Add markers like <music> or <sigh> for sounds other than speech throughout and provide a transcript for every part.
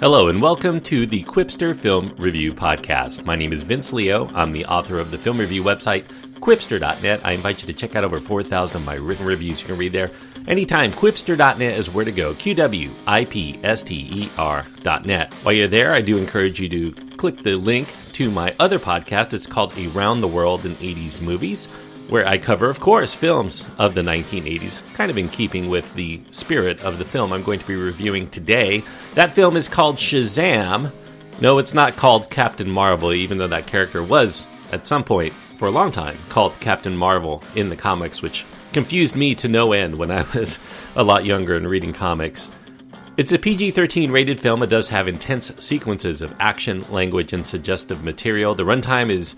Hello, and welcome to the Qwipster Film Review Podcast. My name is Vince Leo. I'm the author of the film review website, qwipster.net. I invite you to check out over 4,000 of my written reviews you can read there anytime. Qwipster.net is where to go. Q W I P S T E R.net. While you're there, I do encourage you to click the link to my other podcast. It's called Around the World in 80s Movies where I cover, of course, films of the 1980s, kind of in keeping with the spirit of the film I'm going to be reviewing today. That film is called Shazam. No, it's not called Captain Marvel, even though that character was, at some point, for a long time, called Captain Marvel in the comics, which confused me to no end when I <laughs> was a lot younger and reading comics. It's a PG 13 rated film. It does have intense sequences of action, language, and suggestive material. The runtime is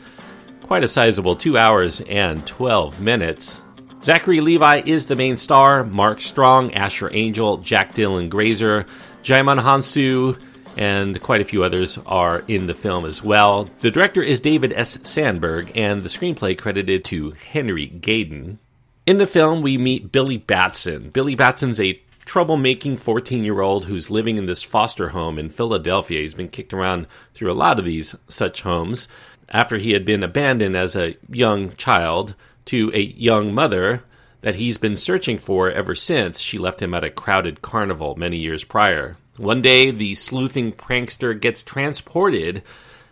quite a sizable 2 hours and 12 minutes. Zachary Levi is the main star, Mark Strong, Asher Angel, Jack Dylan Grazer, Djimon Hounsou, and quite a few others are in the film as well. The director is David F. Sandberg, and the screenplay credited to Henry Gayden. In the film, we meet Billy Batson. Billy Batson's a troublemaking 14 year old who's living in this foster home in Philadelphia. He's been kicked around through a lot of these such homes after he had been abandoned as a young child to a young mother that he's been searching for ever since she left him at a crowded carnival many years prior. One day, the sleuthing prankster gets transported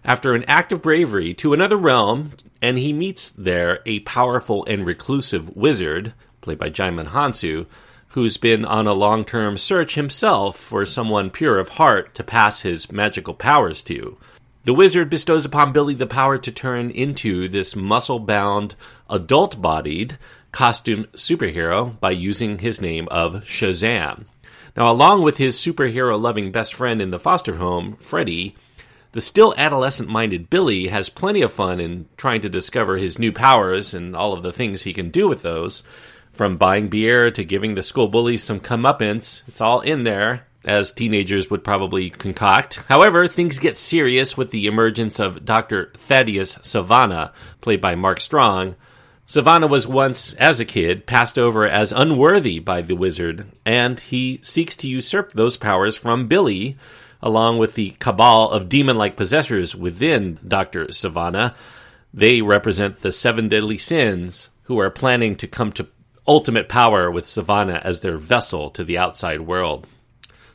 after an act of bravery to another realm, and he meets there a powerful and reclusive wizard, played by Djimon Hounsou, who's been on a long term search himself for someone pure of heart to pass his magical powers to. The wizard bestows upon Billy the power to turn into this muscle bound, adult bodied, costume superhero by using his name of Shazam. Now, along with his superhero loving best friend in the foster home, Freddy, the still adolescent minded Billy has plenty of fun in trying to discover his new powers and all of the things he can do with those. From buying beer to giving the school bullies some comeuppance, it's all in there as teenagers would probably concoct. However, things get serious with the emergence of Dr. Thaddeus Sivana, played by Mark Strong. Sivana was once, as a kid, passed over as unworthy by the wizard, and he seeks to usurp those powers from Billy, along with the cabal of demon like possessors within Dr. Sivana. They represent the seven deadly sins, who are planning to come to ultimate power with Sivana as their vessel to the outside world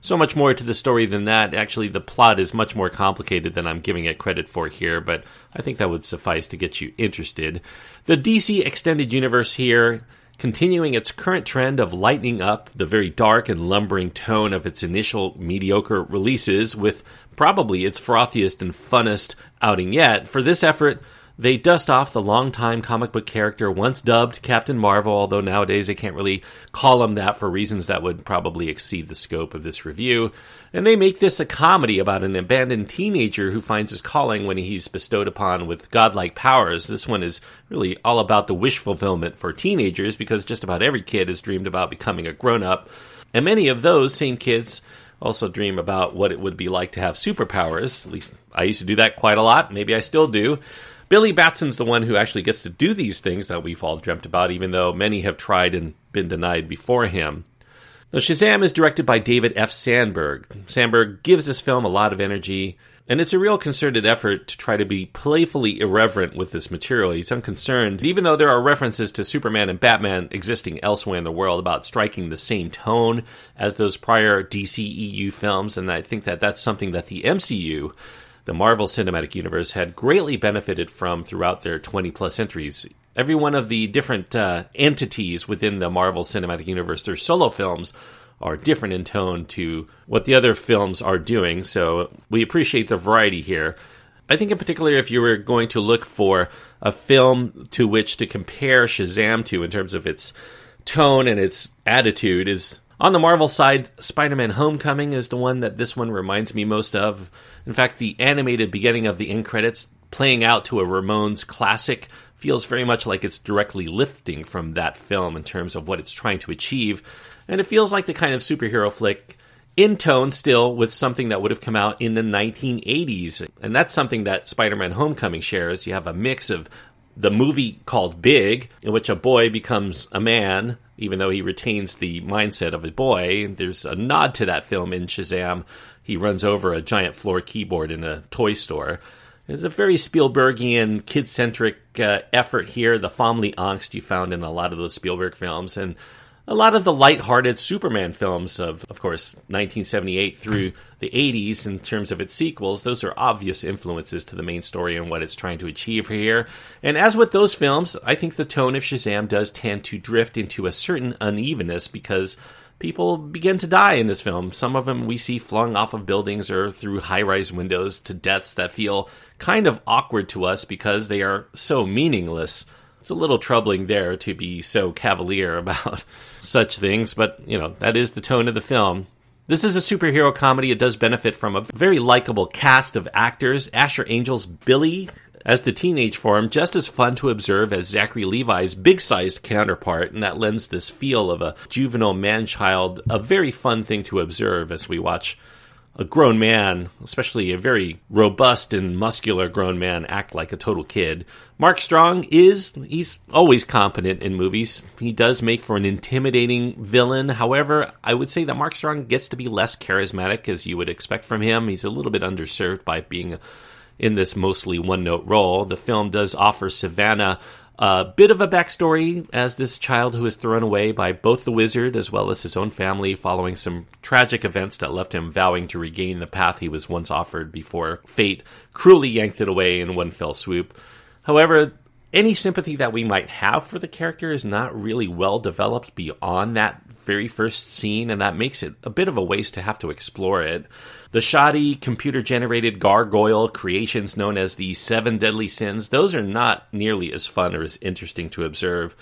so much more to the story than that. Actually, the plot is much more complicated than I'm giving it credit for here, but I think that would suffice to get you interested. The DC Extended Universe here, continuing its current trend of lightening up the very dark and lumbering tone of its initial mediocre releases with probably its frothiest and funnest outing yet. For this effort, they dust off the longtime comic book character once dubbed Captain Marvel, although nowadays they can't really call him that for reasons that would probably exceed the scope of this review. And they make this a comedy about an abandoned teenager who finds his calling when he's bestowed upon with godlike powers. This one is really all about the wish fulfillment for teenagers because just about every kid has dreamed about becoming a grown up. And many of those same kids also dream about what it would be like to have superpowers. At least I used to do that quite a lot. Maybe I still do. Billy Batson's the one who actually gets to do these things that we've all dreamt about, even though many have tried and been denied before him. Now, Shazam is directed by David F. Sandberg. Sandberg gives this film a lot of energy, and it's a real concerted effort to try to be playfully irreverent with this material. He's unconcerned, even though there are references to Superman and Batman existing elsewhere in the world about striking the same tone as those prior DCEU films, and I think that that's something that the MCU the Marvel Cinematic Universe had greatly benefited from throughout their 20 plus entries. Every one of the different uh, entities within the Marvel Cinematic Universe, their solo films, are different in tone to what the other films are doing. So we appreciate the variety here. I think, in particular, if you were going to look for a film to which to compare Shazam to in terms of its tone and its attitude, is on the Marvel side, Spider Man Homecoming is the one that this one reminds me most of. In fact, the animated beginning of the end credits playing out to a Ramones classic feels very much like it's directly lifting from that film in terms of what it's trying to achieve. And it feels like the kind of superhero flick in tone still with something that would have come out in the 1980s. And that's something that Spider Man Homecoming shares. You have a mix of the movie called Big, in which a boy becomes a man even though he retains the mindset of a boy. There's a nod to that film in Shazam. He runs over a giant floor keyboard in a toy store. It's a very Spielbergian, kid centric uh, effort here, the family angst you found in a lot of those Spielberg films. And a lot of the light-hearted Superman films of, of course, 1978 through the 80s in terms of its sequels, those are obvious influences to the main story and what it's trying to achieve here. And as with those films, I think the tone of Shazam does tend to drift into a certain unevenness because people begin to die in this film. Some of them we see flung off of buildings or through high-rise windows to deaths that feel kind of awkward to us because they are so meaningless it's a little troubling there to be so cavalier <laughs> about such things, but you know, that is the tone of the film. This is a superhero comedy. It does benefit from a very likable cast of actors. Asher Angel's Billy as the teenage form, just as fun to observe as Zachary Levi's big sized counterpart, and that lends this feel of a juvenile man child a very fun thing to observe as we watch a grown man, especially a very robust and muscular grown man, act like a total kid. Mark Strong is, he's always competent in movies. He does make for an intimidating villain. However, I would say that Mark Strong gets to be less charismatic as you would expect from him. He's a little bit underserved by being in this mostly one note role. The film does offer Sivana a bit of a backstory as this child who is thrown away by both the wizard as well as his own family following some tragic events that left him vowing to regain the path he was once offered before fate cruelly yanked it away in one fell swoop. However, any sympathy that we might have for the character is not really well developed beyond that very first scene, and that makes it a bit of a waste to have to explore it. The shoddy, computer generated gargoyle creations known as the Seven Deadly Sins, those are not nearly as fun or as interesting to observe.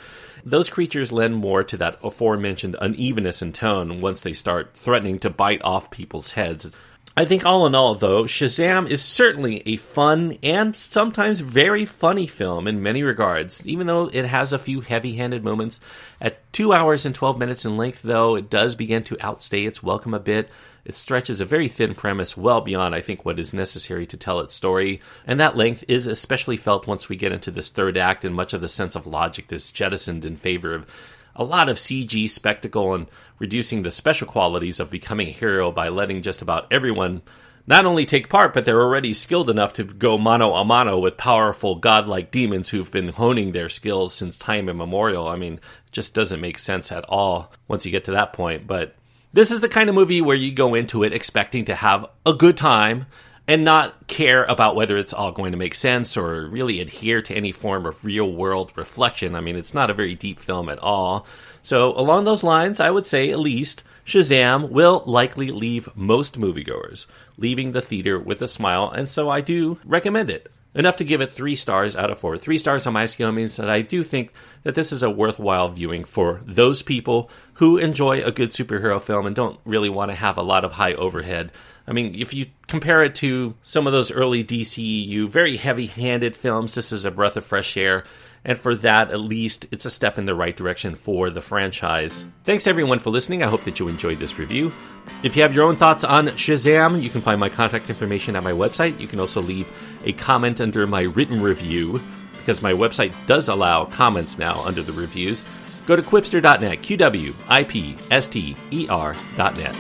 Those creatures lend more to that aforementioned unevenness in tone once they start threatening to bite off people's heads. I think all in all, though, Shazam is certainly a fun and sometimes very funny film in many regards, even though it has a few heavy handed moments. At 2 hours and 12 minutes in length, though, it does begin to outstay its welcome a bit. It stretches a very thin premise well beyond, I think, what is necessary to tell its story, and that length is especially felt once we get into this third act, and much of the sense of logic is jettisoned in favor of a lot of CG spectacle and reducing the special qualities of becoming a hero by letting just about everyone not only take part, but they're already skilled enough to go mano a mano with powerful godlike demons who've been honing their skills since time immemorial. I mean, just doesn't make sense at all once you get to that point. But this is the kind of movie where you go into it expecting to have a good time and not care about whether it's all going to make sense or really adhere to any form of real world reflection. I mean, it's not a very deep film at all. So, along those lines, I would say at least Shazam will likely leave most moviegoers leaving the theater with a smile, and so I do recommend it enough to give it three stars out of four. Three stars on my scale means that I do think that this is a worthwhile viewing for those people who enjoy a good superhero film and don't really want to have a lot of high overhead. I mean, if you compare it to some of those early DCEU, very heavy handed films, this is a breath of fresh air. And for that, at least, it's a step in the right direction for the franchise. Thanks everyone for listening. I hope that you enjoyed this review. If you have your own thoughts on Shazam, you can find my contact information at my website. You can also leave a comment under my written review, because my website does allow comments now under the reviews. Go to qwipster.net, Q W I P S T E R.net.